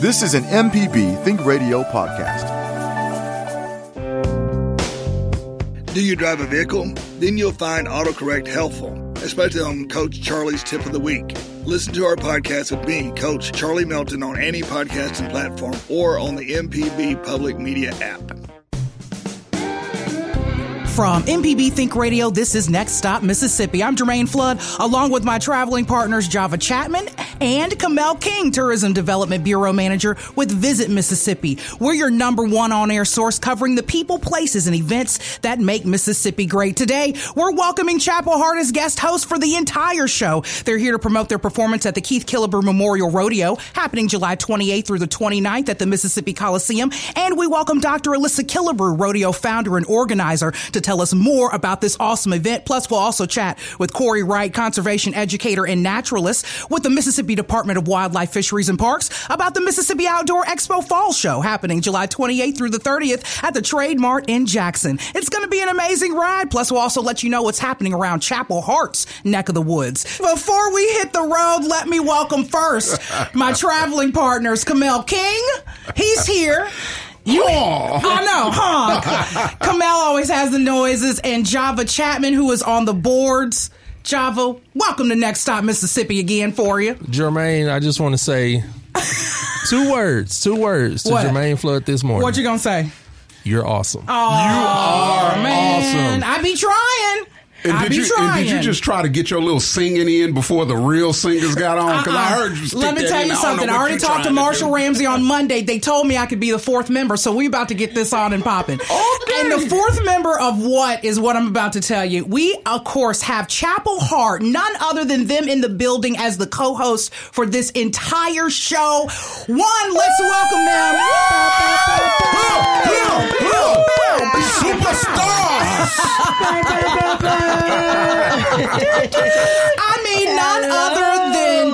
This is an MPB Think Radio podcast. Do you drive a vehicle? Then you'll find AutoCorrect helpful, especially on Coach Charlie's Tip of the Week. Listen to our podcast with me, Coach Charlie Melton, on any podcasting platform or on the MPB Public Media app. From MPB Think Radio, this is Next Stop Mississippi. I'm Germaine Flood, along with my traveling partners Java Chapman and Kamel King, Tourism Development Bureau Manager with Visit Mississippi. We're your number one on air source covering the people, places, and events that make Mississippi great. Today, we're welcoming Chapel Hart as guest host for the entire show. They're here to promote their performance at the Keath Killebrew Memorial Rodeo, happening July 28th through the 29th at the Mississippi Coliseum. And we welcome Dr. Alyssa Killebrew, rodeo founder and organizer, to tell us more about this awesome event. Plus, we'll also chat with Corey Wright, conservation educator and naturalist with the Mississippi Department of Wildlife, Fisheries and Parks about the Mississippi Outdoor Expo Fall Show happening July 28th through the 30th at the Trade Mart in Jackson. It's going to be an amazing ride. Plus, we'll also let you know what's happening around Chapel Hart's neck of the woods. Before we hit the road, let me welcome first my traveling partners, Kamel King. He's here. You, I know, huh? Kamel always has the noises, and Java Chapman, who is on the boards. Java, welcome to Next Stop Mississippi again for you. Germaine, I just want to say two words, two words to What? Germaine Flood this morning. What you gonna say? You're awesome. Oh, you are man, awesome. I be trying. And I did you and did you just try to get your little singing in before the real singers got on? Uh-uh. Because I Uh-uh. heard you. Let me tell you I something. know I already talked to Marshall do. Ramsey on Monday. They told me I could be the fourth member, so we about to get this on and popping. okay. And the fourth member of what is what I'm about to tell you. We of course have Chapel Hart, none other than them in the building as the co-host for this entire show. One, let's welcome them. I mean, none other than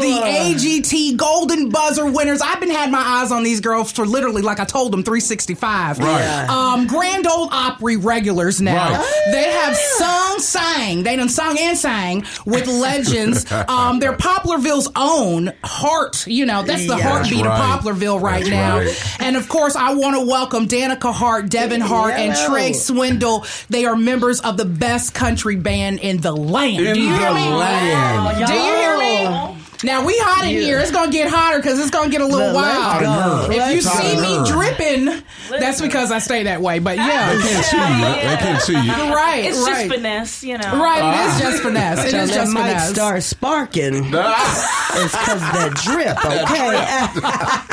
the AGT Golden Buzzer winners. I've been had my eyes on these girls for literally, like I told them, 365. Right. Um, Grand Ole Opry regulars now. Right. They have sung, sang. They done sung and sang with legends. um, they're Poplarville's own heart. You know, that's the Yeah. heartbeat That's right. of Poplarville right That's now. right. And of course, I want to welcome Danica Hart, Devynn Hart, and Trea Swindle. They are members of the best country band in the land. In Do you hear me? land. Do you hear me? Now we hot in here. It's gonna get hotter because it's gonna get a little But let's wild. If you see me dripping, that's because I stay that way. But yeah, They can't see you. They can't see you. right, It's right, just finesse, you know. right. It Ah. just finesse. It Tell is just might finesse. start sparking. it's because that drip, okay?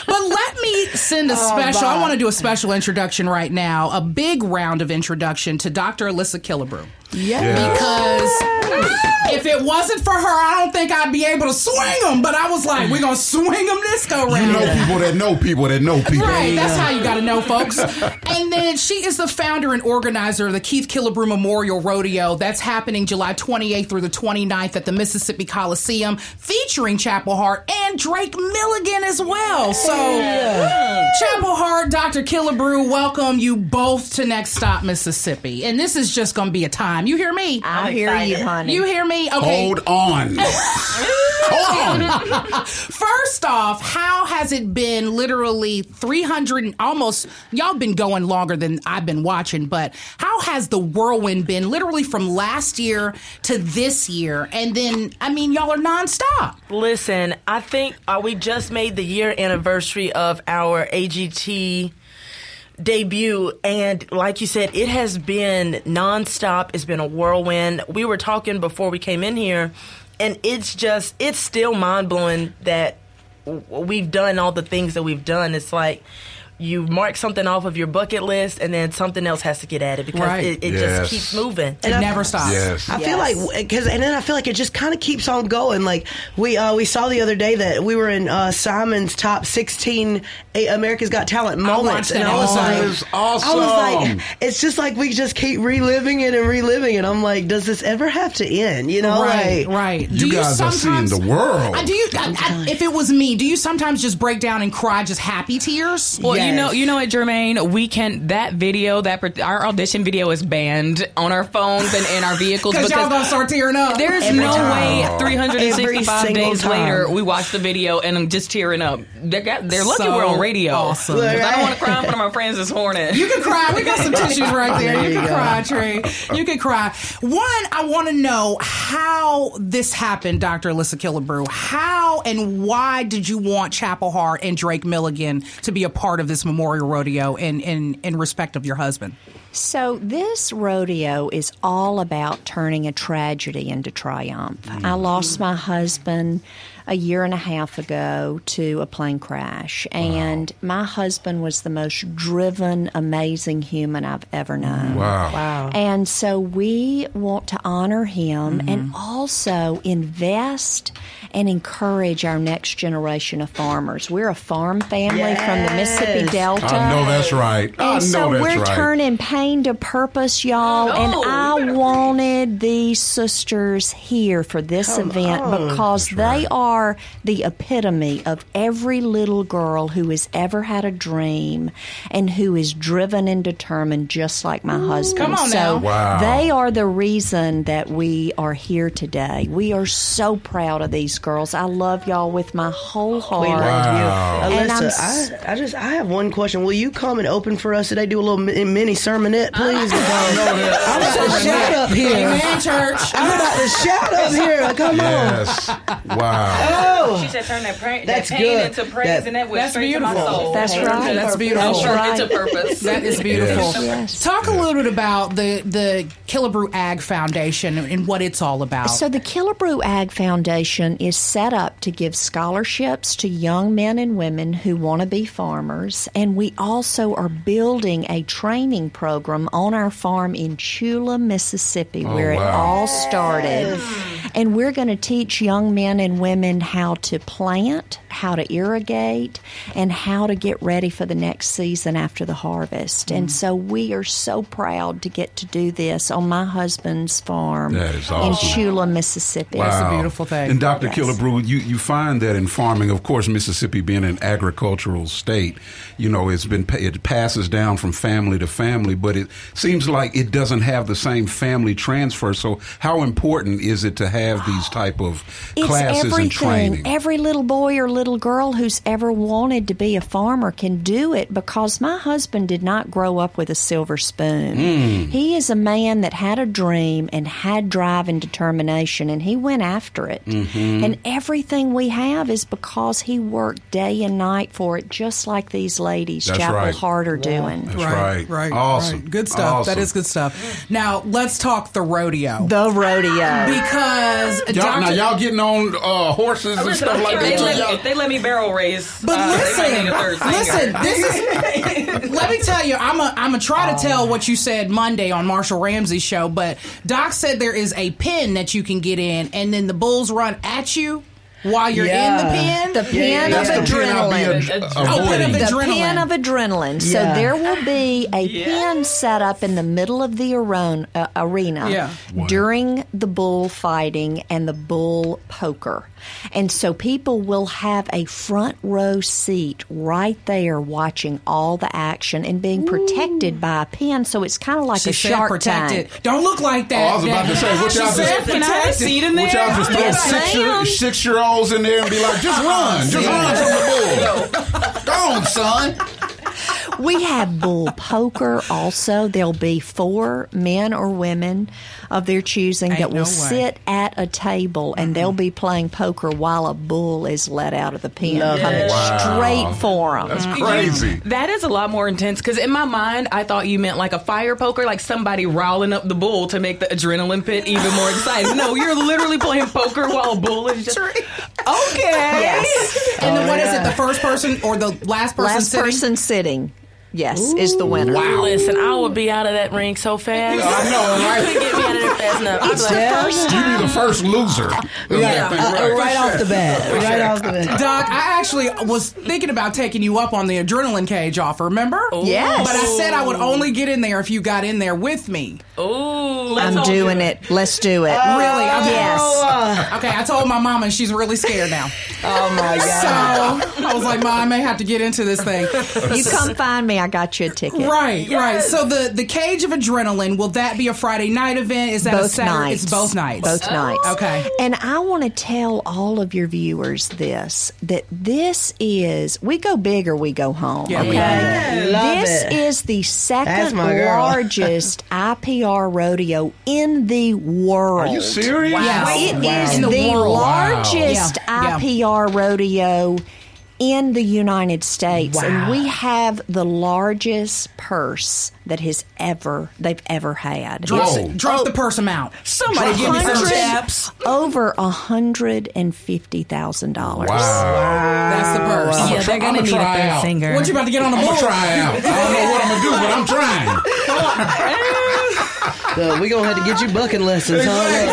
But let me send a special. I want to do a special introduction right now. A big round of introduction to Dr. Alyssa Killebrew. yeah. because if it wasn't for her, I don't think I'd be able to swing them. But I was like, we're gonna swing them this go You know people that know people that know people. Right, that's how you got to know, folks. And then she is the founder and organizer of the Keath Killebrew Memorial Rodeo. That's happening July 28th through the 29th at the Mississippi Coliseum, featuring Chapel Hart and Drake Milligan as well. So, Chapel Hart, Dr. Killebrew, welcome you both to Next Stop Mississippi. And this is just going to be a time. You hear me? I hear you, honey. You hear me? Okay. Hold on. Hold on. First off, how has it been literally 300 and almost, y'all been going longer than I've been watching, but how has the whirlwind been literally from last year to this year? And then, I mean, y'all are nonstop. Listen, I think uh, we just made the year anniversary of our AGT debut and like you said it has been nonstop. It's been a whirlwind. We were talking before we came in here and it's just it's still mind-blowing that we've done all the things that we've done. It's like you mark something off of your bucket list and then something else has to get added because Right. it, it Yes. just keeps moving It never stops. Yes. I feel like because and then I feel like it just kind of keeps on going. Like we uh, we saw the other day that we were in uh, Simon's top sixteen A- America's Got Talent moments, watched and that I was like, That is awesome. I was like, it's just like we just keep reliving it and reliving it. I'm like, does this ever have to end? You know, Right, like, right. You guys are seeing the world. Uh, do you? I, I, if it was me, do you sometimes just break down and cry just happy tears? Well, you you know, you know what, Germaine? We can that video that our audition video is banned on our phones and in our vehicles Because y'all gonna start tearing up. There's Every no time. way 365 days time. later we watch the video and I'm just tearing up. They're, got, they're lucky So we're on radio. awesome. 'Cause I don't want to cry in front of my friends this morning. You can cry. We got some tissues right there. There You you can go. cry, Tree. You can cry. One, I want to know how this happened, Dr. Alyssa Killebrew. How and why did you want Chapel Hart and Drake Milligan to be a part of this memorial rodeo in, in, in respect of your husband? So, this rodeo is all about turning a tragedy into triumph. I lost my husband a year and a half ago to a plane crash, and my husband was the most driven, amazing human I've ever known. Wow. Wow. And so we want to honor him mm-hmm. and also invest and encourage our next generation of farmers. We're a farm family from the Mississippi Delta. I know that's right. I And so that's we're right. turning pain to purpose, y'all. and Oh, I wanted these sisters here for this event because they are the epitome of every little girl who has ever had a dream and who is driven and determined, just like my husband. Come on so now. Wow. they are the reason that we are here today. We are so proud of these girls. I love y'all with my whole heart. We Wow. you. And I'm Alyssa, s- I, I just I have one question. Will you come and open for us today? Do a little mi- mini sermonette, uh, please. I'm about to shout up here. Amen, church. I'm about to shout up here. Come on. Yes. Wow. Oh, She said, "Turn that, pra- That's that pain good. into praise, That- and that went That's straight to my beautiful. soul. That's right. That's beautiful. That's Turn right. into purpose. That is beautiful. Yes. Yes. Talk a little bit about the the Killebrew Ag Foundation and what it's all about. So, the Killebrew Ag Foundation is set up to give scholarships to young men and women who want to be farmers. And we also are building a training program on our farm in Tchula, Mississippi, oh, where it all started. And we're going to teach young men and women how to plant, how to irrigate, and how to get ready for the next season after the harvest. And mm. so we are so proud to get to do this on my husband's farm That is in awesome. Tchula, Mississippi. That's a beautiful thing. And Dr. Yes. Killebrew, you, you find that in farming, of course, Mississippi being an agricultural state, you know, it's been it passes down from family to family, but it seems like it doesn't have the same family transfer. So, how important is it to have these type of It's classes everything. and training? Every little boy or little girl who's ever wanted to be a farmer can do it because my husband did not grow up with a silver spoon. Hmm. He is a man that had a dream and had drive and determination, and he went after it. Mm-hmm. And everything we have is because he worked day and night for it, just like these ladies, That's Chapel right. Hart, are doing. That's right. right, Awesome. right. Good stuff. Awesome. That is good stuff. Now let's talk the rodeo The rodeo. because Y'all, Dr. now, y'all getting on uh, horses and Listen, stuff like if, they that? let, Y'all- they let me barrel race, But uh, listen, need a third singer. listen. This is. let me tell you, I'm a, I'm gonna try to tell what you said Monday on Marshall Ramsey's show. But Doc said there is a pin that you can get in, and then the bulls run at you while you're in the Yeah. pin. The pin That's of the pin I'll be adrenaline. a- Oh, pin avoiding. of the adrenaline. of adrenaline. So there will be a pin set up in the middle of the aron- uh, arena Yeah. during the bull fighting and the bull poker. And so people will have a front row seat right there watching all the action and being protected by a pin. So it's kind of like she a said shark protected. tank. Don't look like Oh, that. I was about to say, what She y'all said just- Can a protected. seat in there? Would y'all just throw Yes, six year, ma'am. six year olds in there and be like, just oh, run, just run from the bull. Go on, son. We have bull poker also. There'll be four men or women of their choosing Ain't that will no sit at a table and they'll be playing poker while a bull is let out of the pen. Love Coming it. straight for them. That's crazy. That is a lot more intense because in my mind, I thought you meant like a fire poker, like somebody riling up the bull to make the adrenaline pit even more exciting. No, you're literally playing poker while a bull is just. Okay. Yes. And then what is oh, it? The first person or the last person Last sitting? person sitting. Yes, is the winner. Listen, I would be out of that ring so fast. I know, right? You couldn't get me out of there fast enough. I'd be like, Yeah. You be the first loser. of that thing, Uh, right off the bat. Right off the bat. Doc, I actually was thinking about taking you up on the adrenaline cage offer, remember? Yes. But I said I would only get in there if you got in there with me. Ooh, I'm doing it. Let's do it. Really? Okay. Yes. Okay, I told my mama and she's really scared now. Oh my God. So I was like, Mom, I may have to get into this thing. You come find me. I got you a ticket. Right, right. So the the cage of adrenaline, will that be a Friday night event? Is that a Saturday? nights. It's both nights. Both oh. nights. Okay. And I want to tell all of your viewers this that this is, we go big or we go home. Yeah, okay? do. Love this it. is the second largest IPR rodeo in the world. Are you serious? Yes. It is Wow. In the, the world. largest Yeah, yeah. IPR rodeo in the United States, and we have the largest purse that has ever they've ever had. Drop, Whoa. the, drop the purse amount. Somebody give me some Hundred- chaps. Over a hundred and fifty thousand dollars. Wow. That's the purse. I'm Yeah, try- they're gonna I'ma need a try third out. finger. What you about to get on the I'm bull? gonna try out. I don't know what I'm gonna do, but I'm trying. So we gonna have to get you bucking lessons, huh?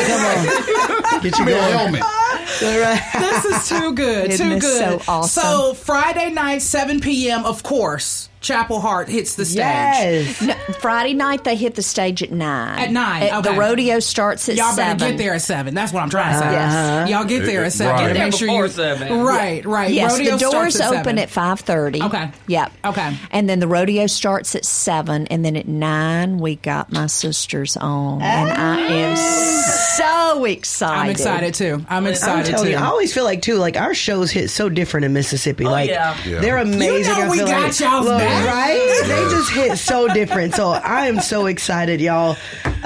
Come on, get you Give going. helmet. All right. this is too good. Too good. so awesome? So Friday night, 7 p.m., of course, Chapel Hart hits the stage. Yes. No, Friday night they hit the stage at nine. At nine, Uh, The rodeo starts at Y'all seven. better get there at 7. That's what I'm trying to say. Yes. Y'all get there at 7. Right. to Get there make sure before you, 7. Right, right. Yes, rodeo the doors at open 7. at five thirty. Okay. Yep. Okay. And then the rodeo starts at seven, and then at nine we got my sisters on, and I am so excited. I'm excited too. I'm I'm excited telling too. you, I always feel like too, like our shows hit so different in Mississippi. like yeah. Yeah. they're amazing. You know we got like, y'all's back. Right? They just hit so different. So I am so excited, y'all.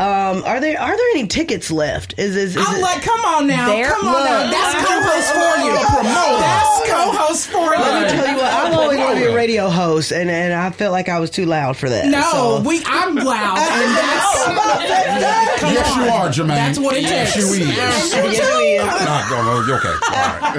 Um, are there are there any tickets left? Is is, is I'm it, like, come on now, There- come on now. That's co-host for you. That's co-host for you. Let me tell you what, I've always wanted to be a radio host, and, and I felt like I was too loud for that. No, so. we. I'm loud, and that's. Come Yes, on. you are, Germaine. That's what it yes, takes. you is. Yes, you is. Nah, go, go, okay. All right.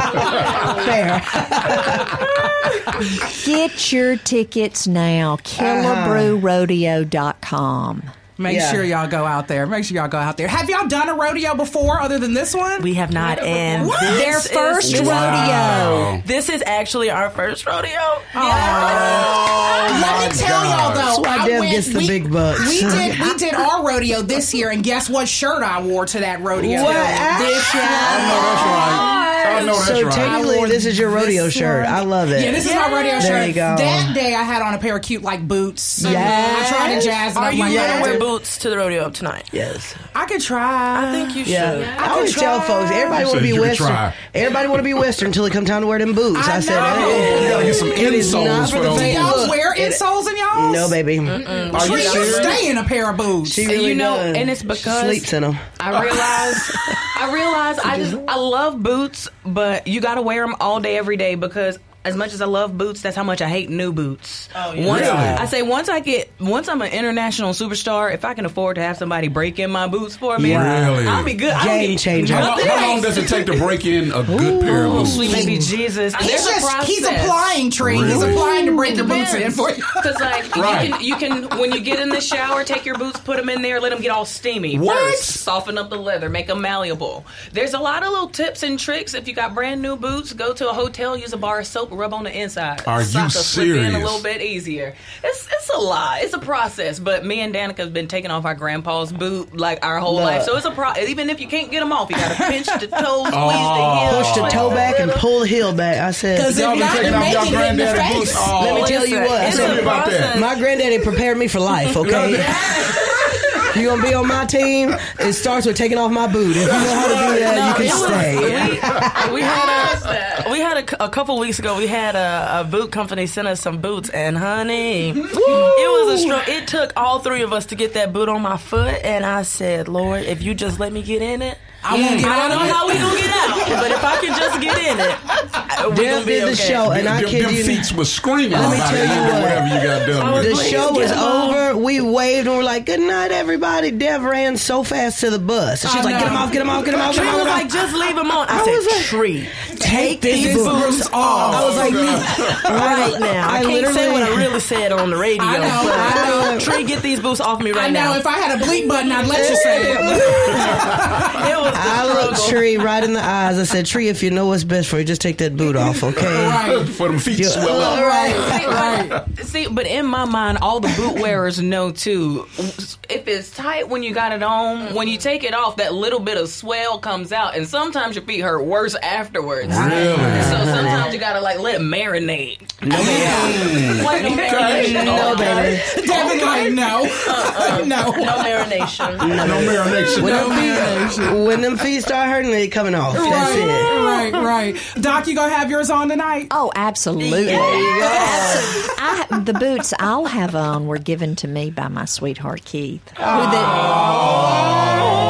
Fair. Get your tickets now. KillebrewRodeo.com. Make Yeah. sure y'all go out there. Make sure y'all go out there. Have y'all done a rodeo before, other than this one? We have not, and What? Their is- first this- rodeo. Wow. This is actually our first rodeo. Oh Let me tell y'all God. though, That's why I Dev went- gets the we- big bucks. We did we did our rodeo this year, and guess what shirt I wore to that rodeo? What? This year. I know that's right. I know So right. technically, this is your rodeo This shirt. one. I love it. Yeah, this is my rodeo shirt. There you go. That day, I had on a pair of cute like boots. Yes. I tried to jazz it Are up you like gonna that. wear boots to the rodeo tonight? yes. I could try. I think you should. Yeah, I always could tell try. folks everybody want to be you could Western. try. Everybody want to be Western until it comes time to wear them boots. I, I said, know. hey, You gotta get some it is insoles not for for the those Do faint y'all wear insoles in y'all? No, baby. Are you Tree, you stay in a pair of boots. She really you know, does. and it's because sleeps in them. I realize, I realize, I just I love boots, but you got to wear them all day, every day because. As much as I love boots, that's how much I hate new boots. Oh, yeah. Once, Really? I say once I get once I'm an international superstar, if I can afford to have somebody break in my boots for me, Yeah. Really? I'll be good. I'll Game be- changer. How, long- how long does it take to break in a good pair of boots? sweet baby Jesus. He's There's a just he's applying tree. He's applying to break your boots in for you. Because like Right. you can, you can when you get in the shower, take your boots, put them in there, let them get all steamy. What? First, soften up the leather, make them malleable. There's a lot of little tips and tricks. If you got brand new boots, go to a hotel, use a bar of soap, rub on the inside. Are you Sock will slip in serious? a little bit easier. It's it's a lot. It's a process. But me and Danica have been taking off our grandpa's boot like our whole Look. life, so it's a pro. Even if you can't get them off, you got to pinch the toe, oh. squeeze Oh. the heel, Push the toe back and pull the heel back. I said, Because Y'all if been not, taking you're off y'all making it in granddaddy boots. Oh, Let me tell you what. it's Tell me about that. My granddaddy prepared me for life, okay? You gonna be on my team? It starts with taking off my boot. If you know how to do that, you can stay. We, we had a we had a, a couple weeks ago. We had a, a boot company send us some boots, and honey, it was a struggle. It took all three of us to get that boot on my foot, and I said, Lord, if you just let me get in it. I won't get I don't know it. how we gonna get out, but if I can just get in it, we Dev gonna did the okay. show, and I them, kid them you feet was screaming Let me tell you what. whatever you got done oh, with. The was it. Please show was get off. over. We waved and we're like, "Good night, everybody." Dev ran so fast to the bus. She's I like, "Get him off! Get him off! Get him off!" Get Tree was like, just leave him on. I, I was said, like- Tree, take these these boots boots off. I was like, right now. I, I can't say what I really said on the radio. I know, but I know. Trey, get these boots off me right I know now. if I had a bleep button, I'd let you say it. it was the I looked struggle. Tree right in the eyes. I said, Tree, if you know what's best for you, just take that boot off, okay? right. For them feet Yeah. swell up. Right. Right. See, but in my mind, all the boot wearers know too. If it's tight when you got it on, when you take it off, that little bit of swell comes out, and sometimes your feet hurt worse afterwards. Really? So sometimes you gotta like let it marinate. No, baby. Like, No, baby. Devynn, like, no. Uh-uh. no. No marination. No marination. When, them feet, when them feet start hurting, they coming off. That's it. Right, right. Doc, you gonna have yours on tonight? Oh, absolutely. There you. I, the boots I'll have on were given to me by my sweetheart Keath. Who the- oh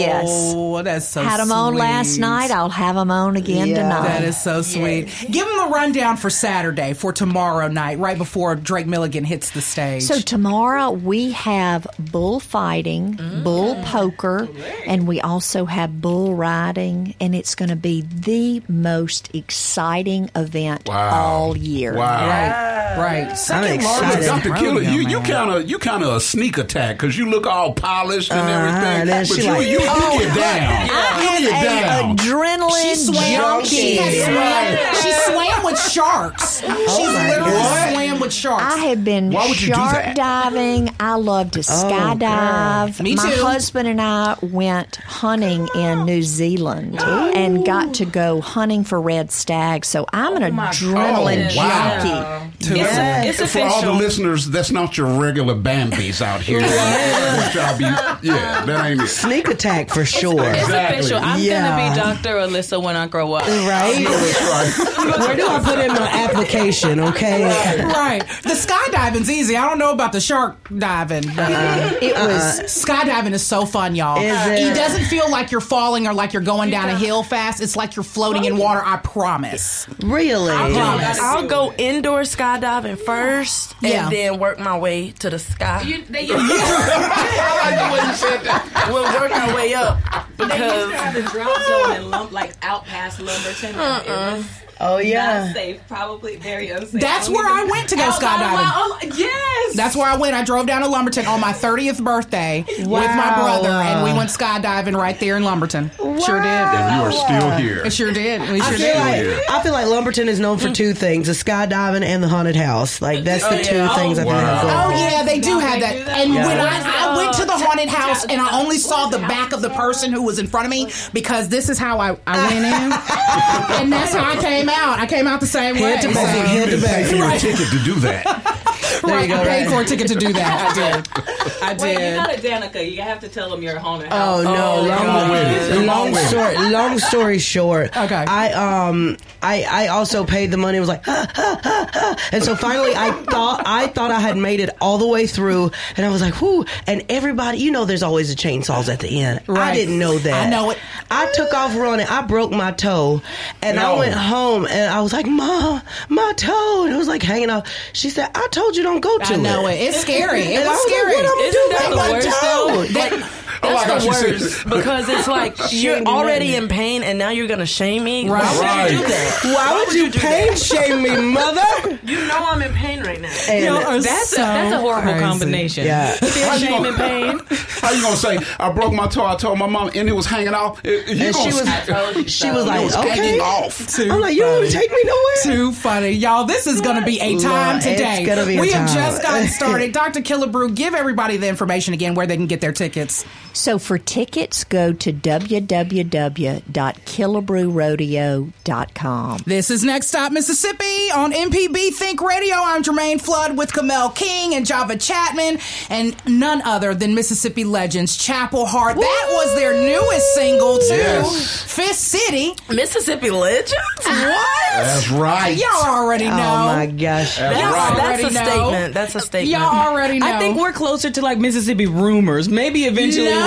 yes, Oh, that's so had them on last night. I'll have them on again Yeah. tonight. That is so sweet. Give them a rundown for Saturday, for tomorrow night, right before Drake Milligan hits the stage. So tomorrow we have bullfighting, bull poker, and we also have bull riding, and it's going to be the most exciting event Wow. all year. Wow. right, right. I'm Second excited. largest Dr. Killer, you you kind of you kind of a sneak attack because you look all polished and Uh-huh, everything, then but you, like- you, you Oh, get down. I You get am down. an adrenaline She swam. She junkie. has swam. She swam with sharks. She's oh, my literally God. swam with sharks. I have been Why would you do shark that? diving. I love to oh, skydive. Me too. My husband and I went hunting in New Zealand and got to go hunting for red stag. So I'm an oh, adrenaline Oh, wow. Junkie. It's, it's For all the listeners, that's not your regular Bambi's out here. Which I'll be, yeah, that ain't it. Sneak attack for sure. It's Exactly. official. I'm Yeah. gonna be Dr. Alyssa when I grow up. Right? Right. Where do I put in my application, okay? right. The skydiving's easy. I don't know about the shark diving, but It uh-uh. was skydiving is so fun, y'all. Is It it? doesn't feel like you're falling or like you're going down a hill fast. It's like you're floating in water. I promise. Really? I promise. I'll go indoor skydiving first, and Yeah. then work my way to the sky. You, they, I like the way you said that. we'll work our way up they used to because have a drop zone and lump like out past Lumberton. It was Oh, not yeah. safe, probably very unsafe. That's where even- I went to go Out by the skydiving. wild- oh, yes. That's where I went. I drove down to Lumberton on my 30th birthday with my brother, and we went skydiving right there in Lumberton. Sure did. And you are still here. It sure did. We I sure feel did. like here. I feel like Lumberton is known for mm. two things: the skydiving and the haunted house. Like that's oh, the Oh, two yeah. Oh, things I think. Wow. are Oh yeah, they do Now have they that. do that? And Yeah. when I, I went to the oh, haunted house and I only saw the back of the person who was in front of me because this is how I, I went in, and that's how I came out. I came out the same way. Head to So- back, head to didn't pay back. for your ticket to do that. right, go, I paid for a ticket to do that. I did. I did. Wait, you're did. not a Danica. You have to tell them you're a haunted Oh no! Oh, long, Come on with it. Come on long with story. Long story short. Okay. I um I I also paid the money. It was like, and so finally I thought I thought I had made it all the way through, and I was like, whoo! And everybody, you know, there's always the chainsaws at the end. Right. I didn't know that. I know it. I took off running. I broke my toe, and No. I went home, and I was like, "Mom, my toe!" And it was like hanging off. She said, "I told you don't go to I know it. It's scary. It And I was was like, scary. what I'm Isn't doing that with the my worst, toe? though? Like, Oh, I That's thought the you said- worst because it's like you're already in pain and now you're gonna shame me. Right. Why would you do that? Why would you do pain that? shame me, mother? You know I'm in pain right now. And Y'all are That's so a, that's a horrible crazy. combination. yeah. Feel shame and pain. How you gonna say I broke my toe? I told my mom, and it was hanging off. It- you And she was, say- oh, she was it like, was okay. hanging off. Too I'm like, you don't want to funny. take me nowhere? Too funny, y'all. This is going to be a time Lord, today. gonna be a we have time. just gotten started. Dr. Killebrew, give everybody the information again where they can get their tickets. So for tickets, go to www.killebrewrodeo.com. This is Next Stop Mississippi on MPB Think Radio. I'm Germaine Flood with Kamel King and Java Chapman, and none other than Mississippi legends Chapel Hart. That was their newest single too. Yes. Fist City. Mississippi Legends? What? That's right. Y'all already oh, know. Oh my gosh. That's Y'all right. That's a know. statement. That's a statement. Y'all already know. I think we're closer to like Mississippi rumors. Maybe eventually we'll become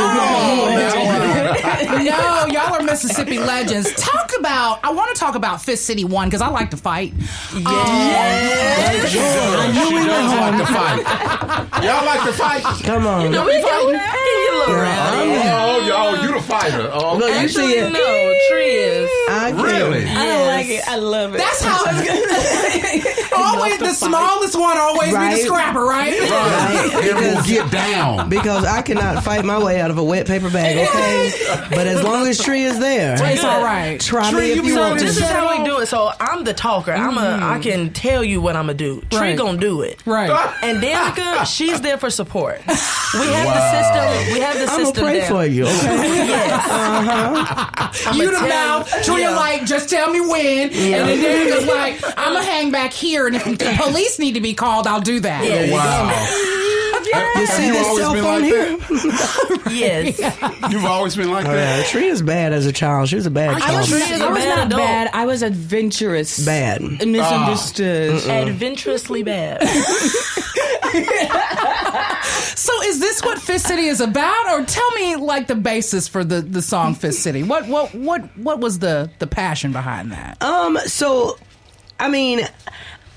no, y'all are Mississippi legends. Talk about. I want to talk about Fist City One because I like to fight. Um, she does like to fight. Y'all like to fight? Come on. No, we fighting. You little rowdy. Oh, y'all, you the fighter. Oh, Look, you Actually, see it. no. Tree is. I can't. really? I like it. I love it. That's how it's always the smallest one. Always be the scrapper, right? Right. And we'll get down. Because I cannot fight my way out of a wet paper bag, okay? But as long as Tree is there, It's all right. try Tree, me if be you So want this is how we do it. So I'm the talker. I'm a. Mm-hmm. I can tell you what I'm gonna do. Tree Right. gonna do it. Right. And Danica, she's there for support. We have the system. We have the I'm gonna system pray down. for you, okay? Yes. Uh-huh. You the tell mouth. you- Tria yeah. like, just tell me when. And then Danica's like, I'm gonna hang back here, and if the police need to be called, I'll do that. Yeah. Wow. You see you this always cell been phone like here? Yes. You've always been like Oh, that. yeah, Tree is bad as a child. She was a bad I child. was- Tree is a I was bad not adult. bad. I was adventurous. Bad. And misunderstood. Adventurously bad. So is this what Fist City is about, or tell me like the basis for the, the song Fist City? What what what what was the the passion behind that? Um, so I mean,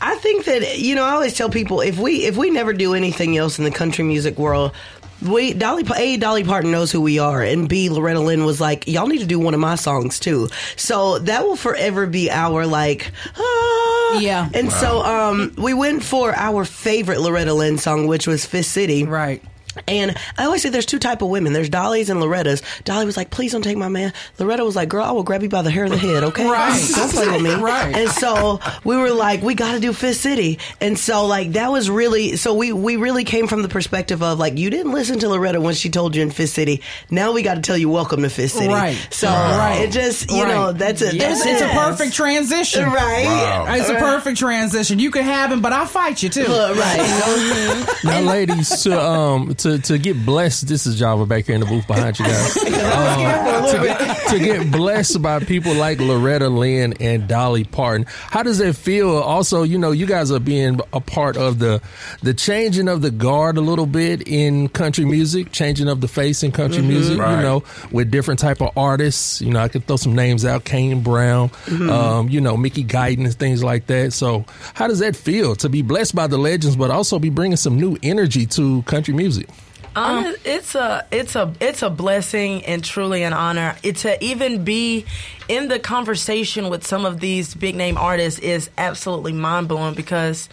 I think that you know, I always tell people if we if we never do anything else in the country music world. We Dolly A Dolly Parton knows who we are, and B Loretta Lynn was like, y'all need to do one of my songs too. So that will forever be our like, ah. Yeah. And so um, we went for our favorite Loretta Lynn song, which was Fist City. Right. And I always say there's two type of women. There's Dolly's and Loretta's. Dolly was like, "Please don't take my man." Loretta was like, "Girl, I will grab you by the hair of the head, okay? Right. Don't play with me." Right. And so we were like, "We got to do Fist City." And so like that was really so we we really came from the perspective of like you didn't listen to Loretta when she told you in Fist City. Now we got to tell you welcome to Fist City. Right. So Right. it just you Right. know that's it. It's, That's it's a perfect transition. Right. Wow. It's a perfect transition. You can have him, but I'll fight you too. Look, right. Now, ladies, to um to to get blessed. This is Java back here in the booth behind you guys. Um, to, get, to get blessed by people like Loretta Lynn and Dolly Parton. How does it feel? Also, you know, you guys are being a part of the the changing of the guard a little bit in country music, changing of the face in country music. Right. You know, with different type of artists. You know, I could throw some names out: Kane Brown, um, you know, Mickey Guyton, and things like that. So, how does that feel to be blessed by the legends, but also be bringing some new energy to country music? Uh. Hon- it's a it's a it's a blessing and truly an honor. It to even be in the conversation with some of these big name artists is absolutely mind blowing because,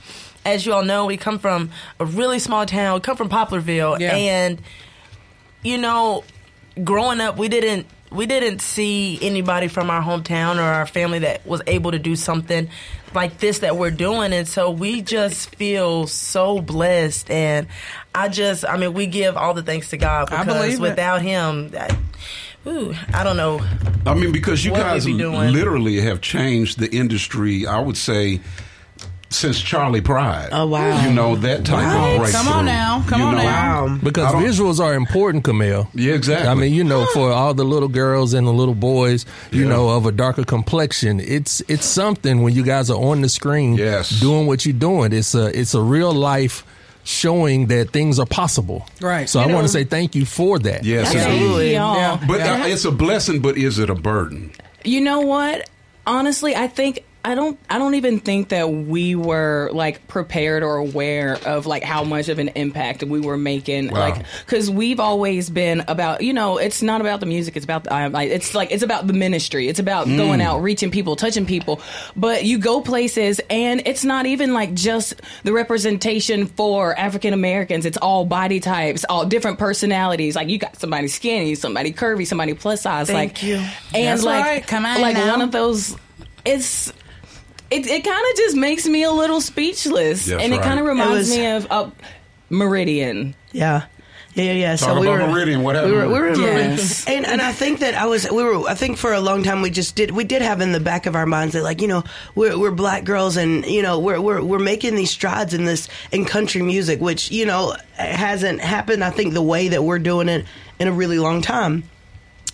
as you all know, we come from a really small town. We come from Poplarville, Yeah. and you know, growing up, we didn't we didn't see anybody from our hometown or our family that was able to do something like this that we're doing, and so we just feel so blessed. And I just, I mean, we give all the thanks to God because believe it. without Him, that, ooh, I don't know. I mean, because you What guys be literally have changed the industry, I would say, since Charley Pride. Oh, wow. You know, that type Right. of breakthrough. Come on now. Come You on know? now. Because visuals are important, Kamel. Yeah, exactly. I mean, you know, for all the little girls and the little boys, you Yeah. know, of a darker complexion, it's it's something when you guys are on the screen, Yes. doing what you're doing. It's a it's a real life showing that things are possible. Right. So You I want to say thank you for that. Yes, Thank indeed. y'all. Yeah. But uh, it's a blessing, but is it a burden? You know what? Honestly, I think I don't I don't even think that we were like prepared or aware of like how much of an impact we were making Wow. like cuz we've always been about, you know, it's not about the music, it's about um, like it's like it's about the ministry. It's about going out, reaching people, touching people. But you go places and it's not even like just the representation for African Americans. It's all body types, all different personalities. Like you got somebody skinny, somebody curvy, somebody plus size Thank like you. and That's like right. Come on like now. one of those it's it, it kind of just makes me a little speechless That's and it right. kind of reminds was- me of uh, meridian Yeah. Yeah, yeah, yeah. Talk about Meridian. What we were, happened? we were in Yes. Meridian. And, and I think that I was, we were, I think for a long time we just did, we did have in the back of our minds that like, you know, we're, we're black girls and, you know, we're, we're, we're making these strides in this, in country music, which, you know, hasn't happened, I think, the way that we're doing it in a really long time.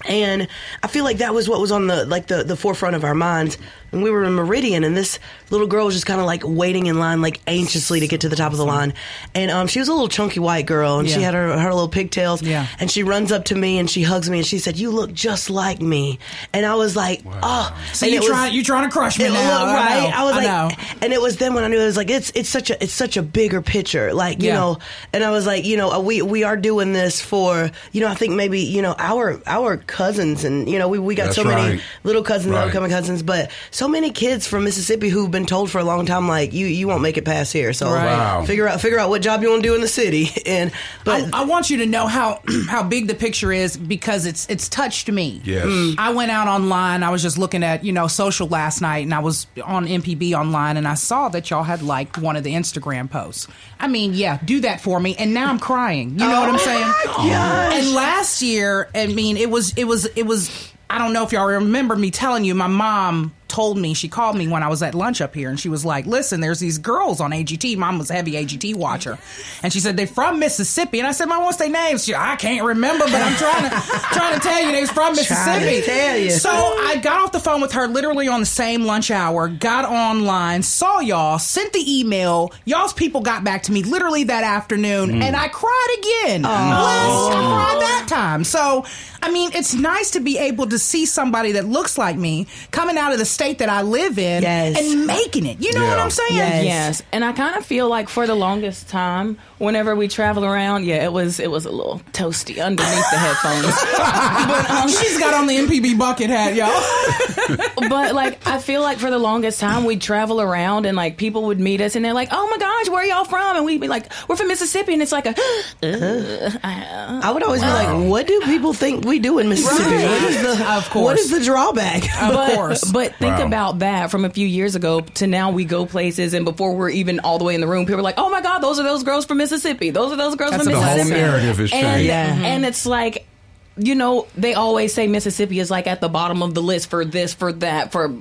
And I feel like that was what was on the like the, the forefront of our minds. And we were in Meridian, and this little girl was just kind of like waiting in line, like anxiously to get to the top of the line. And um, she was a little chunky white girl, and she had her her little pigtails. Yeah. And she runs up to me and she hugs me, and she said, "You look just like me." And I was like, "Oh." So you it trying you trying to crush me it now? looked I right. know. I was like, know. and it was then when I knew it was like it's it's such a it's such a bigger picture, like you Yeah. know. And I was like, you know, uh, we we are doing this for you know. I think maybe you know our our cousins and you know we we got That's so many little cousins, Right. upcoming cousins, but so many kids from Mississippi who've been told for a long time like you you won't make it past here. So Right. Wow. figure out figure out what job you want to do in the city. And but I, I want you to know how how big the picture is because it's it's touched me. Yes. Mm. I went out online. I was just looking at you know social last night, and I was on MPB online, and I saw that y'all had liked one of the Instagram posts. I mean, yeah, do that for me, and now I'm crying. You know what I'm oh saying? And last year, I mean, it was it was it was. I don't know if y'all remember me telling you. My mom told me she called me when I was at lunch up here, and she was like, "Listen, there's these girls on AGT. Mom was a heavy AGT watcher, and she said they're from Mississippi." And I said, "Mom, what's their names?" She, I can't remember, but I'm trying to trying to tell you they was from Mississippi. tell you. So I got off the phone with her literally on the same lunch hour. Got online, saw y'all, sent the email. Y'all's people got back to me literally that afternoon, mm. and I cried again. Oh. Last, I cried that time. So. I mean, it's nice to be able to see somebody that looks like me coming out of the state that I live in Yes. and making it. You know what I'm saying? Yes. Yes, and I kind of feel like for the longest time, whenever we travel around, yeah, it was it was a little toasty underneath the headphones. but um, She's got on the MPB bucket hat, y'all. but like I feel like for the longest time we'd travel around and like people would meet us and they're like, "Oh my gosh, where are y'all from?" And we'd be like, "We're from Mississippi," and it's like a. I would always be like, what do people think we do in Mississippi? Right. What is the Of course. what is the drawback? Of but, course. But think Wow. about that from a few years ago to now we go places and before we're even all the way in the room, people are like, Oh my god, those are those girls from Mississippi. Those are those girls That's from a The whole Mississippi. narrative has and, changed. Yeah. Mm-hmm. and it's like you know, they always say Mississippi is like at the bottom of the list for this, for that, for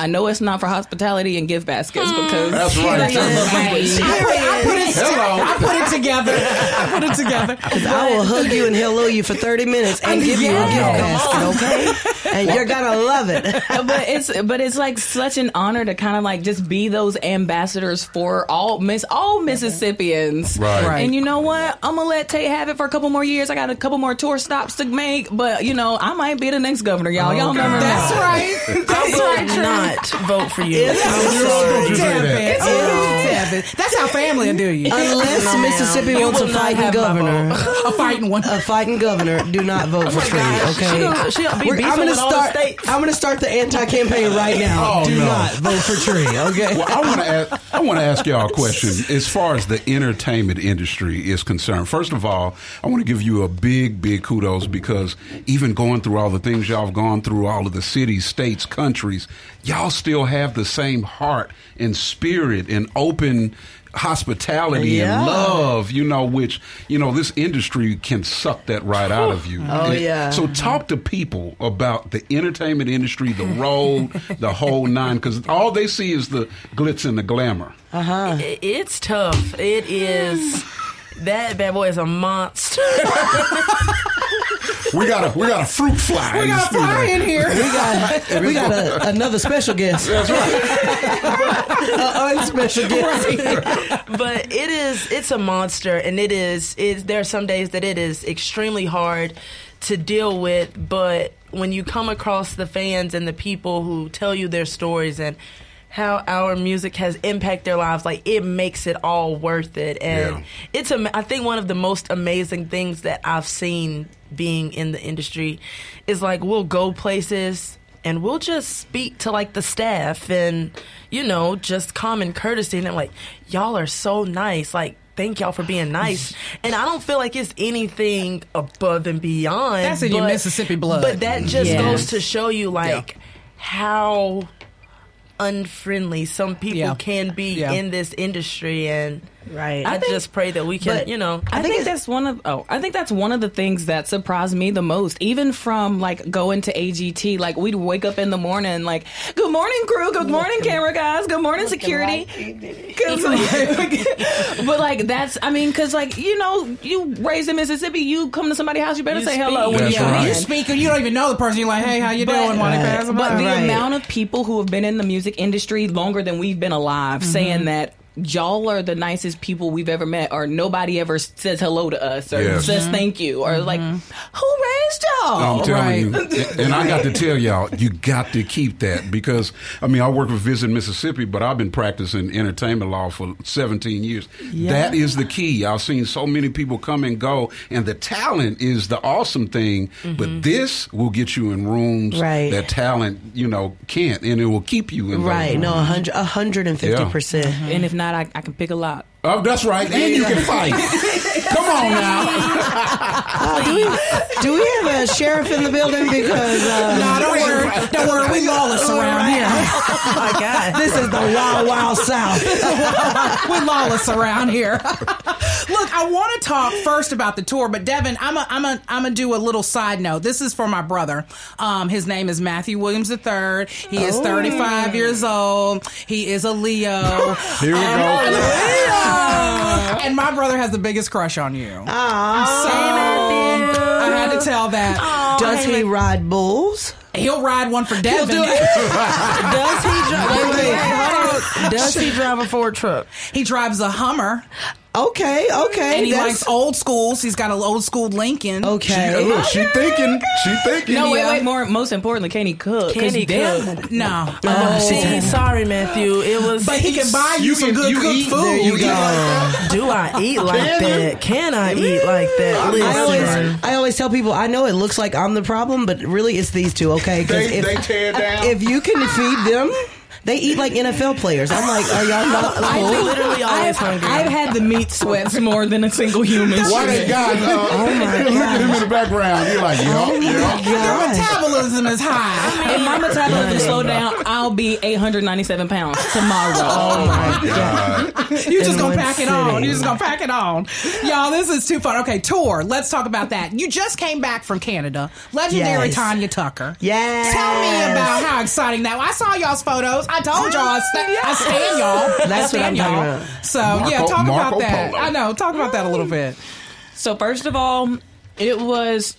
I know it's not for hospitality and gift baskets hmm. because That's right. that's your love language. I put, I put it, Hello. I put it together. I put it together. I will hug you and hello you for 30 minutes and give you a gift basket, okay? And you're gonna love it. but it's but it's like such an honor to kind of like just be those ambassadors for all Miss all Mississippians. Right. Right. And you know what? I'm gonna let Tate have it for a couple more years. I got a couple more tour stops to make, but you know I might be the next governor, y'all. Oh, y'all never know. That's right. That's right. True. Not vote for you. Don't you say Damn that. it. Oh. That's how family will do you. Unless No. Mississippi You wants a fighting governor. A fighting one. A fighting governor, do not vote oh for Tree, okay? She'll- she'll be We're- beefing I'm gonna with all the start. I'm gonna start the anti-campaign right now. Oh, do no. not vote for Tree, okay? Well, I want to ask. I want to ask y'all a question. As far as the entertainment industry is concerned, first of all, I want to give you a big, big kudos because even going through all the things y'all have gone through, all of the cities, states, countries, y'all still have the same heart and spirit and open hospitality Yeah. and love, you know, which, you know, this industry can suck that right out of you. Oh, And yeah. So talk to people about the entertainment industry, the road, the whole nine, because all they see is the glitz and the glamour. Uh-huh. I- It's tough. It is. That bad boy is a monster. We got a we got a fruit fly. We in got a fly in here. We got we got a, another special guest. That's right. unspecial guest. but it is it's a monster and it is it there are some days that it is extremely hard to deal with but when you come across the fans and the people who tell you their stories and how our music has impacted their lives like it makes it all worth it and Yeah. it's am- I think one of the most amazing things that I've seen being in the industry is like we'll go places and we'll just speak to like the staff and you know just common courtesy and I'm like y'all are so nice like thank y'all for being nice and I don't feel like it's anything above and beyond That's in your Mississippi blood. but that just mm-hmm. Yes. goes to show you like how unfriendly some people Yeah. can be Yeah. in this industry and Right. I, I think- just pray that we can, you know. I, think think, that's one of oh, I think that's one of the things that surprised me the most. Even from like going to AGT, like we'd wake up in the morning, like, "Good morning, crew. Good morning, camera guys. Good morning, security." 'Cause, like- but like that's, I mean, because like you know, you raised in Mississippi, you come to somebody's house, you better You say speak. hello when you come right. You speak and you don't even know the person. You're like, hey, how you But- doing? While Right. But the Right. amount of people who have been in the music industry longer than we've been alive mm-hmm. saying that y'all are the nicest people we've ever met, or nobody ever says hello to us, or Yes. says mm-hmm. thank you, or like, mm-hmm. who raised y'all? I'm telling right. you, and I got to tell y'all, you got to keep that because I mean, I work with Visit Mississippi, but I've been practicing entertainment law for 17 years. That is the key. I've seen so many people come and go, and the talent is the awesome thing. But mm-hmm. this will get you in rooms Right. that talent, you know, can't, and it will keep you in. those Right. No, a rooms. hundred, a hundred and fifty percent. And if not, I, I can pick a lot. Oh, that's right, and you can fight. Come on now. Uh, do we do we have a sheriff in the building? Because uh, No, don't worry. Don't worry. We lawless around here. Oh my God. this is the wild, wild south. We're lawless around here. Look, I want to talk first about the tour, but Devynn, I'm a, I'm a, I'm gonna do a little side note. This is for my brother. Um, his name is Matthew Williams III. He is 35 years old. He is a Leo. Here we go. And my brother has the biggest crush on you. So I had to tell that. Does he ride bulls? He'll ride one for Devynn. Does he drive? Wait, wait, wait, hold on. Does he drive a Ford truck? He drives a Hummer, Okay, okay. and he that's- likes old schools. He's got an old school Lincoln. Okay. Look, she oh, oh, thinking. She thinking. No, wait, wait. More, most importantly, can he cook? Can 'Cause he cook? No, Oh, oh. see, sorry, Matthew. It was. but he can buy you, You some can- good you cooked eat, food. there you go. Do I eat like Can you? that? Can I eat like that? I always, I always tell people I know it looks like I'm the problem, but really it's these two. Okay, 'Cause They, if, they tear down. if you can feed them, they eat like NFL players. I'm like, are y'all not I'm full? literally always hungry. I've had the meat sweats more than a single human. Why they got? Uh, Oh my look at him in the background. You're like, Oh yup, yup. Your metabolism is high. If my metabolism slow down, I'll be 897 pounds tomorrow. Oh my god! You're just gonna one pack it on. You're just gonna pack it on. Y'all, this is too fun. Okay, tour. Let's talk about that. You just came back from Canada. Legendary Yes. Tanya Tucker. Yes. Tell me about how exciting that. I saw y'all's photos. I told y'all I, sta- I stand y'all. That's I what stand I'm y'all. about. So Marco- yeah, talk Marco about that. Polo. I know. Talk about that a little bit. So first of all, it was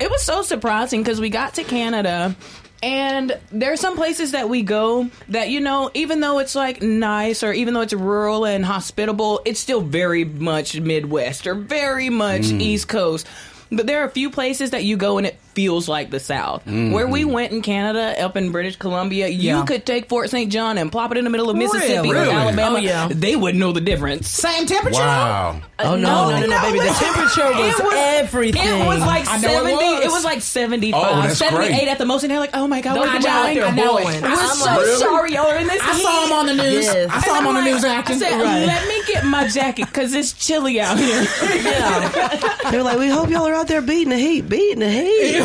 it was so surprising because we got to Canada and there's some places that we go that you know even though it's like nice or even though it's rural and hospitable it's still very much midwest or very much Mm. east coast but there are a few places that you go and it feels like the south where we mm-hmm. went in canada up in british columbia Yeah. you could take fort st john and plop it in the middle of mississippi or Really? alabama Oh, yeah. they wouldn't know the difference Same temperature. Wow. Uh, oh no, no! no, no, no, baby. The temperature was, It was- everything. It was like I know it 70. It was. was. like 75, Oh, 78 great. at the most. And they're like, oh my God, Those we're people out dying. there I know it. We're so Really? sorry, y'all are in this I saw him on the news. Yes. I saw him on the news acting. I said, Right. let me get my jacket because it's chilly out here. yeah. They're like, we hope y'all are out there beating the heat, beating the heat.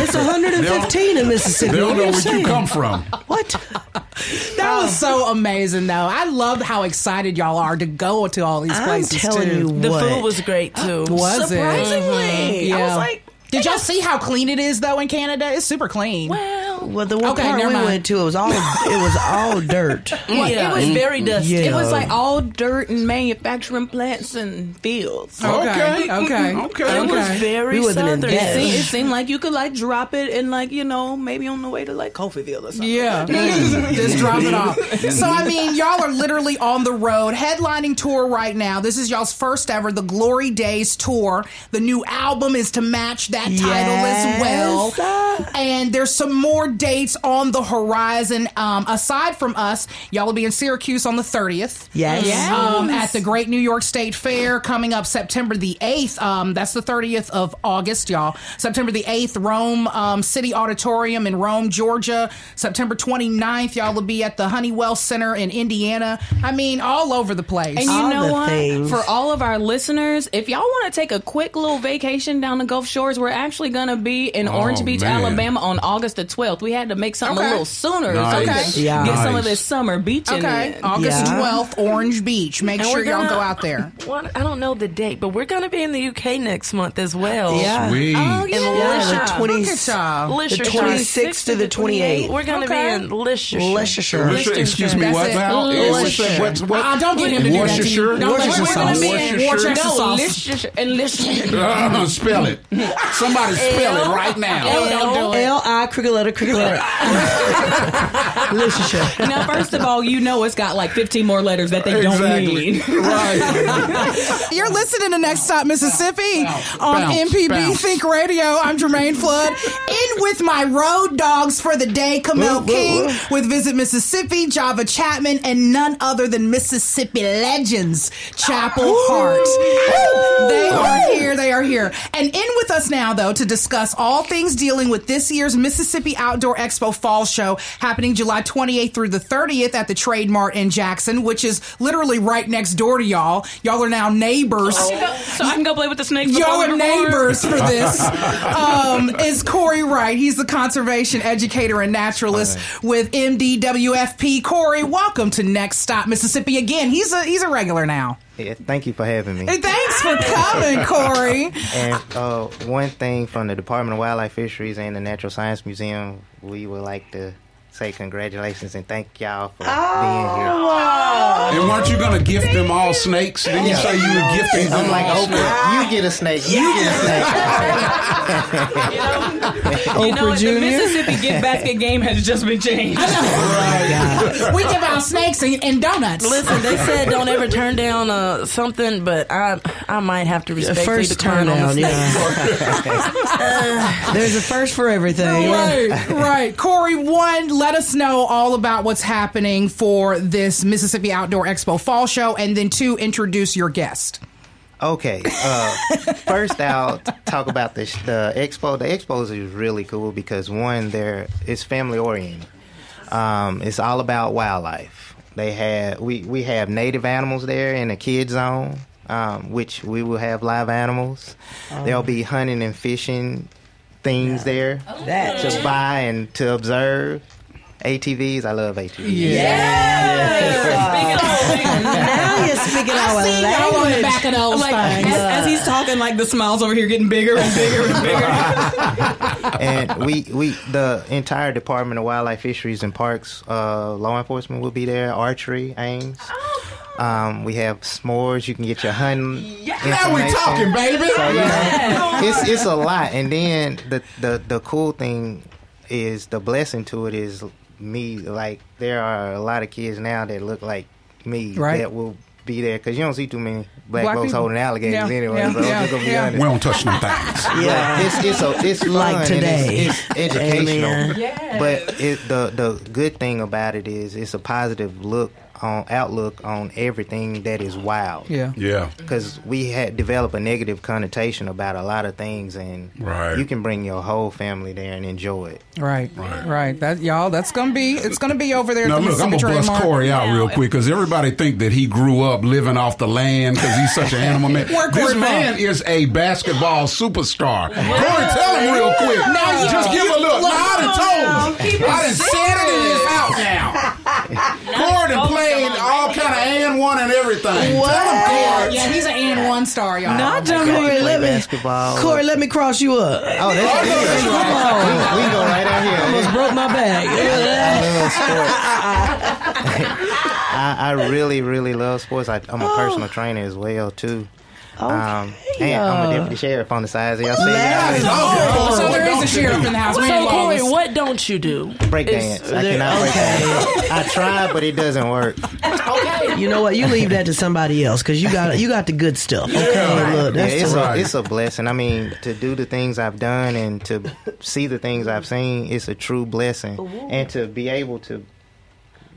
It's 115 in Mississippi. They don't What know where you come from. What? That was so amazing, though. I love how excited y'all are to go to all these I'm places. telling too. you The what. food was great too. Was it? Surprisingly. I Yeah. was like, Did y'all see how clean it is though in Canada? It's super clean. well, Well, the one Okay, part we mind. went to, it was all it was all dirt. Yeah, it was mm-hmm. very dusty. Yeah. it was like all dirt and manufacturing plants and fields. Okay, Okay. okay, Okay. It was very We southern. gas. See, it seemed like you could like drop it and like you know maybe on the way to like Coffeeville or something. Yeah, just mm-hmm. drop it off. Mm-hmm. So I mean, y'all are literally on the road, headlining tour right now. This is y'all's first ever, the Glory Days tour. The new album is to match that title as well. And there's some more dates on the horizon. Um, aside from us, y'all will be in Syracuse on the 30th. Yes. Yes. Um, at the Great New York State Fair coming up September the 8th. Um, that's the 30th of August, y'all. September the 8th, Rome um, City Auditorium in Rome, Georgia. September 29th, y'all will be at the Honeywell Center in Indiana. I mean, all over the place. And you All know what? things. For all of our listeners, if y'all want to take a quick little vacation down the Gulf Shores, we're actually going to be in Oh, Orange Beach, man. Alabama on August the 12th. 12th. We had to make something Okay. a little sooner Nice. so Okay. Yeah. get some of this summer beaching Okay, in. August Yeah. 12th, Orange Beach. Make And sure we're y'all go out there. Well, I don't know the date, but we're going to be in the UK next month as well. Yeah. Sweet. Oh, In yeah. Yeah, the Lisha. 20, Look at y'all. Lisha, The 26th to the 28th. We're going to Okay. be in Lisha. Leicestershire. Worcester- excuse me, That's what it. now? Worcestershire. What's that- what's what? Uh, don't get him to do that to Worcestershire? you. Don't let Worcestershire him- sauce. We're gonna be in Worcestershire? Worcester No, sauce. Lister and Lister. Uh, spell it. Somebody spell it right now. Don't do it. L I cricket letter cricket letter. Now, first of all, you know it's got like 15 more letters that they don't Exactly. need. Right. You're listening to Next Stop Mississippi Bounce, on bounce, MPB bounce. Think Radio. I'm Germaine Flood. In with my road dogs for the day, Kamel Woo, woo, King woo. with Visit Mississippi, Java Chapman, and none other than Mississippi legends, Chapel Hart. They are here. They are here. And in with us now, though, to discuss all things dealing with this year's Mississippi Outdoor Expo Fall Show happening July 28th through the 30th at the Trade Mart in Jackson, which is literally right next door to y'all. Y'all are now neighbors. so I can go play with the snakes. Y'all are neighbors for this. Um, is Corey Wright? He's the conservation educator and naturalist with MDWFP. Corey, welcome to Next Stop Mississippi again. He's a he's a regular now. Yeah, thank you for having me. Hey, thanks for coming, Corey. And uh, one thing from the Department of Wildlife Fisheries and the Natural Science Museum, we would like to say congratulations and thank y'all for being here. And weren't you going to gift them all snakes? Didn't you say you were gifting them I'm like, all Oprah, snakes? you get a snake. You get a snake. You know what? The Mississippi gift basket game has just been changed. We give out snakes and, and donuts. Listen, they said don't ever turn down uh, something, but I I might have to respectfully First decline on the turn snake. down, There's a first for everything. Right, right. Corey, one, let us know all about what's happening for this Mississippi Outdoor Expo Fall Show, and then two, introduce your guest. Okay. Uh, first, I'll talk about the, sh- the expo. The expos is really cool because one, there it's family oriented. Um, it's all about wildlife. They have we we have native animals there in the kid zone, um, which we will have live animals. There'll be hunting and fishing things there That. to buy and to observe. ATVs, I love ATVs. Yeah, now you're speaking our See y'all on the back of those Like things. as, as he's talking, like the smiles over here getting bigger and bigger and bigger. and we we the entire Department of Wildlife Fisheries and Parks uh, law enforcement will be there. Archery, aims. Um, we have s'mores. You can get your hunting. Now we information. talking, baby. So, you know, it's it's a lot. And then the the the cool thing is the blessing to it is me. Like there are a lot of kids now that look like me Right. that will be there because you don't see too many black, Black folks people. holding alligators Yeah, anyway. yeah, so yeah, gonna be yeah. honest. We don't touch them things. Yeah, it's it's a, it's fun Like and today. It's, it's educational. Amen. But it, the the good thing about it is it's a positive look on outlook on everything that is wild. Yeah. Yeah. Because we had developed a negative connotation about a lot of things, and Right. you can bring your whole family there and enjoy it. Right, right, right. That y'all, that's gonna be. It's gonna be over there. Now look, I'm gonna bust Trade Mart. Corey out real quick because everybody think that he grew up living off the land because he's such an animal man. Where this man from? is a basketball superstar. Corey, tell him real quick. Now you- just give a look. look, Now, I done told him. I done said it in his house now. Corey done played all kind of and one and everything. Tell him, Corey. Yeah, he's an and one star, y'all. Not Corey Corey, let me, basketball. Corey, let me cross you up. Oh, that's easy. we, we can go right out here. I Almost broke my back. I love sports. I, I really, really love sports. I, I'm a oh. personal trainer as well too. Um, and I'm a deputy sheriff on the side. So y'all see, Let's y'all Oh, so there is a sheriff in the house. We ain't So Corey, lawless. what don't you do? break dance. I cannot break dance. I try, but it doesn't work. You know what? You leave that to somebody else because you got you got the good stuff. Okay, look, Yeah, that's it's the- a it's a blessing. I mean, to do the things I've done and to see the things I've seen, it's a true blessing. And to be able to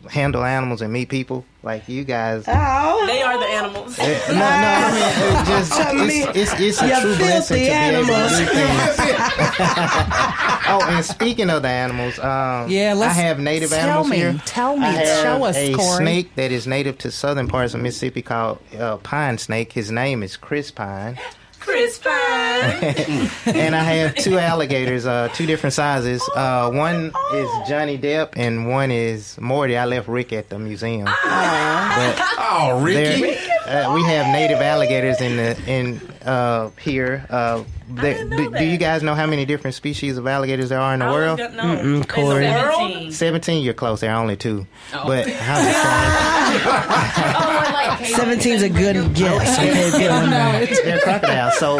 handle animals and meet people like you guys. oh. They are the animals. Eh, no, no, I mean, it just it's, it's, it's a You true blessing to filthy be able to do oh, and speaking of the animals, um, Yeah, let's- I have native tell animals me, here. tell me, I have show us, a Corey. snake that is native to southern parts of Mississippi called uh, pine snake. His name is Chris Pine. Chris and I have two alligators, uh, two different sizes. Uh, one is Johnny Depp, and one is Morty. I left Rick at the museum. But Oh, Ricky. uh, we have native alligators in the in uh, here. Uh, there- do, do you guys know how many different species of alligators there are in the world? Mm-mm, Corey. World? Seventeen. You're close. There are only two. Oh. But how the 17's a good guess. Okay, good number. they're crocodiles. So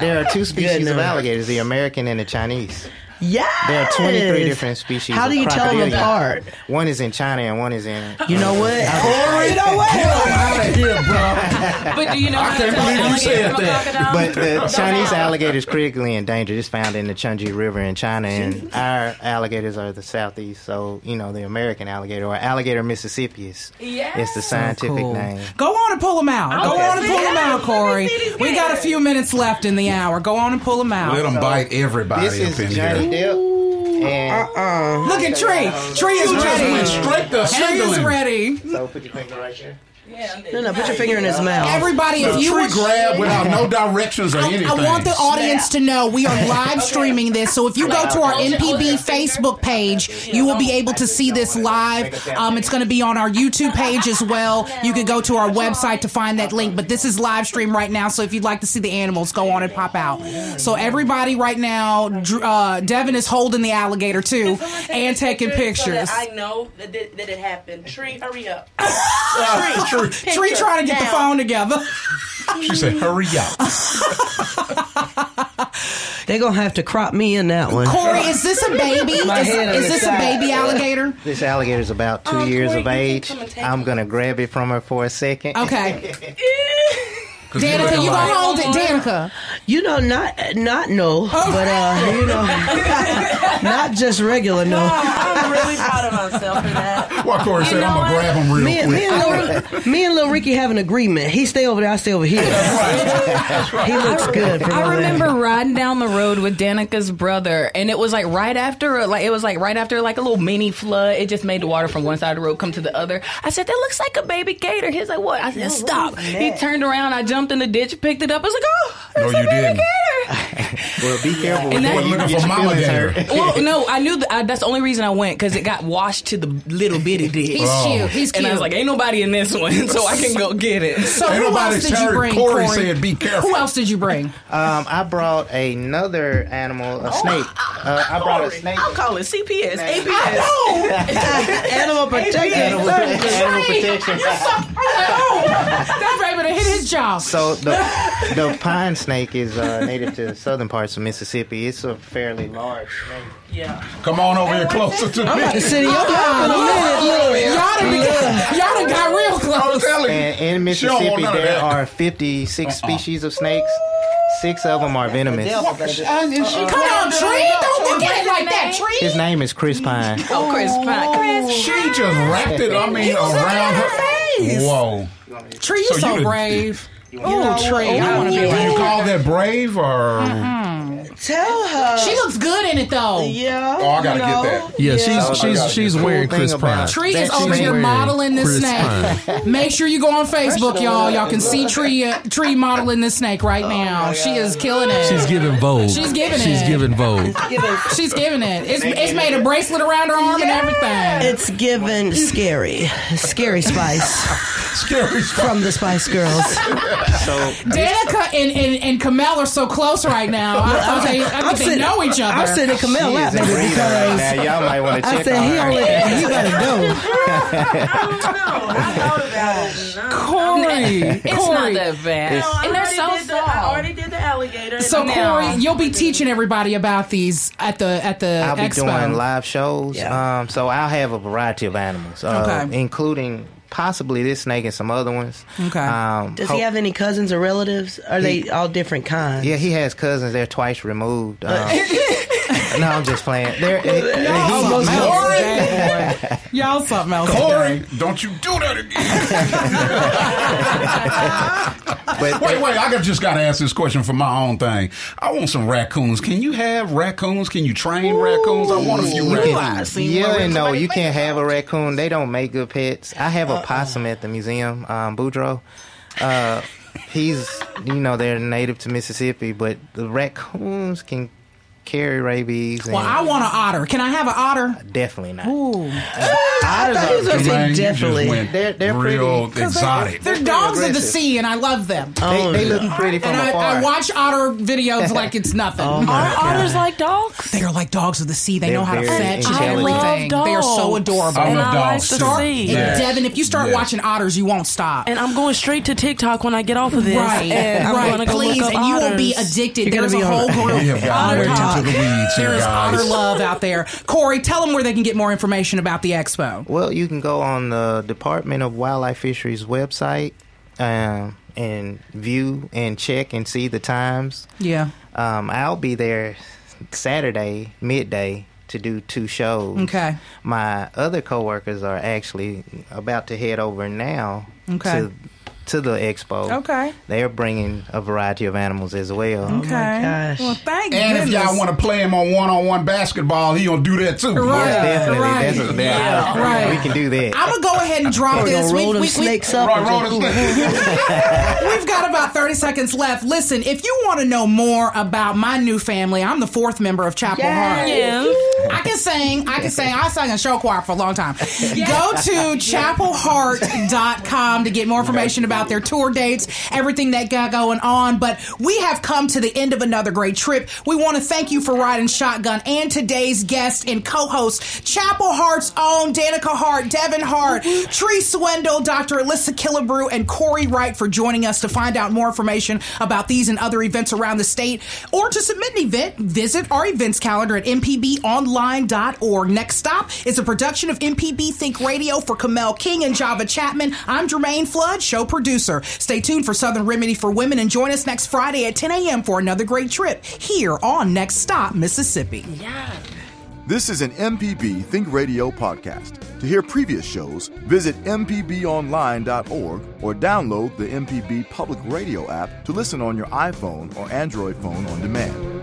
there are two species of alligators: the American and the Chinese. Yeah. There are 23 different species. How do you tell them apart? One is in China and one is in. You know what? Corey, you know what? out of here, bro. But do you know I can't believe you said that. But the Chinese alligator is critically endangered. It's found in the Chunji River in China, and our alligators are the southeast. So you know the American alligator or alligator mississippius. Yes. It's the scientific Cool. name. Go on and pull them out. Go Okay. on and pull them out, Corey. Let me see these We got a few minutes left in the hour. Go on and pull them out. Let them bite everybody This is up in here. Depp. And uh-uh. Look at Trea. Trea is ready. went straight to She is handling. ready. so put your finger right there. No, no, put your finger in his mouth. Everybody, if you tree would grab without no directions or I, anything. I want the audience to know we are live streaming this. So if you go to our MPB Facebook page, you will be able to see this live. Um, it's going to be on our YouTube page as well. You can go to our website to find that link. But this is live stream right now. So if you'd like to see the animals, go on and pop out. So everybody right now, uh, Devynn is holding the alligator too and taking pictures. that I know that, that, that it happened. Trea, hurry up. Trea. Trea trying to get the phone together. She said, "Hurry up." They're going to have to crop me in that one. Corey, is this a baby? My Is, is the this a baby alligator? This alligator is about two Oh, years Corey, of age. come and take I'm gonna grab it from her for a second. Okay. 'Cause Danica, you gonna hold it, Danica? You know, not not no, but uh, you know, not just regular no. I'm really proud of myself for that. Why Corey said, "I'm gonna grab him real Me, and- me, quick." and Lil, me and Lil Ricky have an agreement. He stay over there, I stay over here. he looks good. From I over there. remember riding down the road with Danica's brother, and it was like right after, like it was like right after like a little mini flood. It just made the water from one side of the road come to the other. I said, "That looks like a baby gator." He's like, "What?" I said, "Stop." He turned around. I jumped in the ditch, picked it up. I was like, "Oh, No, it's a you baby didn't. gator." Well, be careful. And that- that. Looking for mama gator. well, no, I knew that. I, that's the only reason I went because it got washed to the little bitty ditch. He's Oh. cute. He's cute. And I was like, "Ain't nobody in this one, so I can go get it." so Ain't who nobody else did you bring, Corey Corey? said, "Be careful." Who else did you bring? Um, I brought another animal, a snake. Uh, I brought a snake. I'll call it CPS, Snake. APS. Animal protection. Animal, animal protection. that baby to hit his jaw. So the the pine snake is uh, native to the southern parts of Mississippi. It's a fairly large snake. Yeah. Come on over here closer to me. Sit in your lap in a minute. Look. Y'all done, got, y'all done got real close. And in She don't want Mississippi, there are 56 species of snakes. Six of them are venomous. Come on, Trea. Don't get it like that, Trea. His name is Chris Pine. Oh, Chris, fine. Chris. She just wrapped it. I mean, around her. face. Whoa. Trea, you So so, you- brave. Oh, Trea. I want to be Do like you call that brave or? Tell her. She looks good in it though. Yeah. Oh, I gotta you get know. that. Yeah, So she's the- she's she's the wearing cool Chris thing Pine. Trea is over she's here modeling this Chris snake. Pine. Make sure you go on Facebook, y'all. Y'all can see Trea uh, Trea modeling this snake right now. She is killing it. She's giving Vogue. She's giving it. She's giving Vogue. She's giving it. It's, it's made a bracelet around her arm and everything. It's given scary, scary spice Scary stuff. from the Spice Girls. So Danica and, and, and Kamel are so close right now. I thought they, I I'm they sitting- know each other. I'm sitting in she Camille is lap, baby, breather right because now. Y'all might want to I said he her. only. You gotta go. I don't know. Thought about it. and Corey. It's Corey. not that bad. No, and they're so did the- I already did the alligator. So Now- Corey, you'll be teaching everybody about these at the at the I'll be expo. doing live shows. Yeah. Um, so I'll have a variety of animals, uh, Okay. including possibly this snake and some other ones. Okay. Um, Does ho- he have any cousins or relatives? Are they all different kinds? Yeah, he has cousins. They're twice removed. Um, no, I'm just playing. They're, he- almost he- Corey. Y'all something else. Corey, don't you do that again. but Wait, wait, I got- just got to ask this question for my own thing. I want some raccoons. Can you have raccoons? Can you train raccoons? I want a few You raccoons. can, yeah and no, you can't have a raccoon. They don't make good pets. I have a Uh-uh. possum at the museum, um, Boudreaux. Uh, he's you know they're native to Mississippi, but the raccoons can carry rabies. Well, I want an otter. Can I have an otter? definitely not. Ooh. I thought he was going to say you just definitely. went They're- they're real pretty- exotic. They're pretty dogs of the aggressive. sea, and I love them. They, oh, they look pretty from and I, afar. I watch otter videos like it's nothing. Oh, my Are otters like dogs? They are like dogs of the sea. They They're know how to very fetch and intelligent. everything. I love They are so dogs. adorable. I and love I like dogs, to too. Start, see. and Yeah. Devynn, if you start Yeah. watching otters, you won't stop. And I'm going straight to TikTok when I get off of this. right, and I'm right. gonna go Please, look up and you will be otters. addicted. You're There's a be whole group. We have gotten Otter way talk. into the weeds here, There is guys. otter love out there. Corey, tell them where they can get more information about the expo. Well, you can go on the Department of Wildlife Fisheries website um, and view and check and see the times. Yeah. Um, I'll be there Saturday midday to do two shows. Okay. My other coworkers are actually about to head over now Okay. to to the expo. Okay. They're bringing a variety of animals as well. Okay. Oh gosh. Well, thank And if y'all want to play him on one-on-one basketball, he gonna do that too. Right. Most definitely. right. That's a, that, Yeah, right. We can do that. I'm gonna go ahead and drop this. roll We- them we- we- snakes up. Right, and roll just- the We've got about 30 seconds left. Listen, if you want to know more about my new family, I'm the fourth member of Chapel Hart. Yeah. I can sing. I can sing. I sang in show choir for a long time. Go to chapelhart.com to get more information about their tour dates, everything that got going on. But we have come to the end of another great trip. We want to thank you for riding shotgun and today's guest and co-host, Chapel Hart's own Danica Hart, Devynn Hart, Trea Swindle, Dr. Alyssa Killebrew, and Corey Wright for joining us to find out more information about these and other events around the state. Or to submit an event, visit our events calendar at mpbonline.org. Next stop is a production of MPB Think Radio for Kamel King and Java Chapman. I'm Germaine Flood, show producer. Stay tuned for Southern Remedy for Women and join us next Friday at 10 a.m. for another great trip here on Next Stop, Mississippi. Yeah. This is an MPB Think Radio podcast. To hear previous shows, visit MPBOnline.org or download the MPB Public Radio app to listen on your iPhone or Android phone on demand.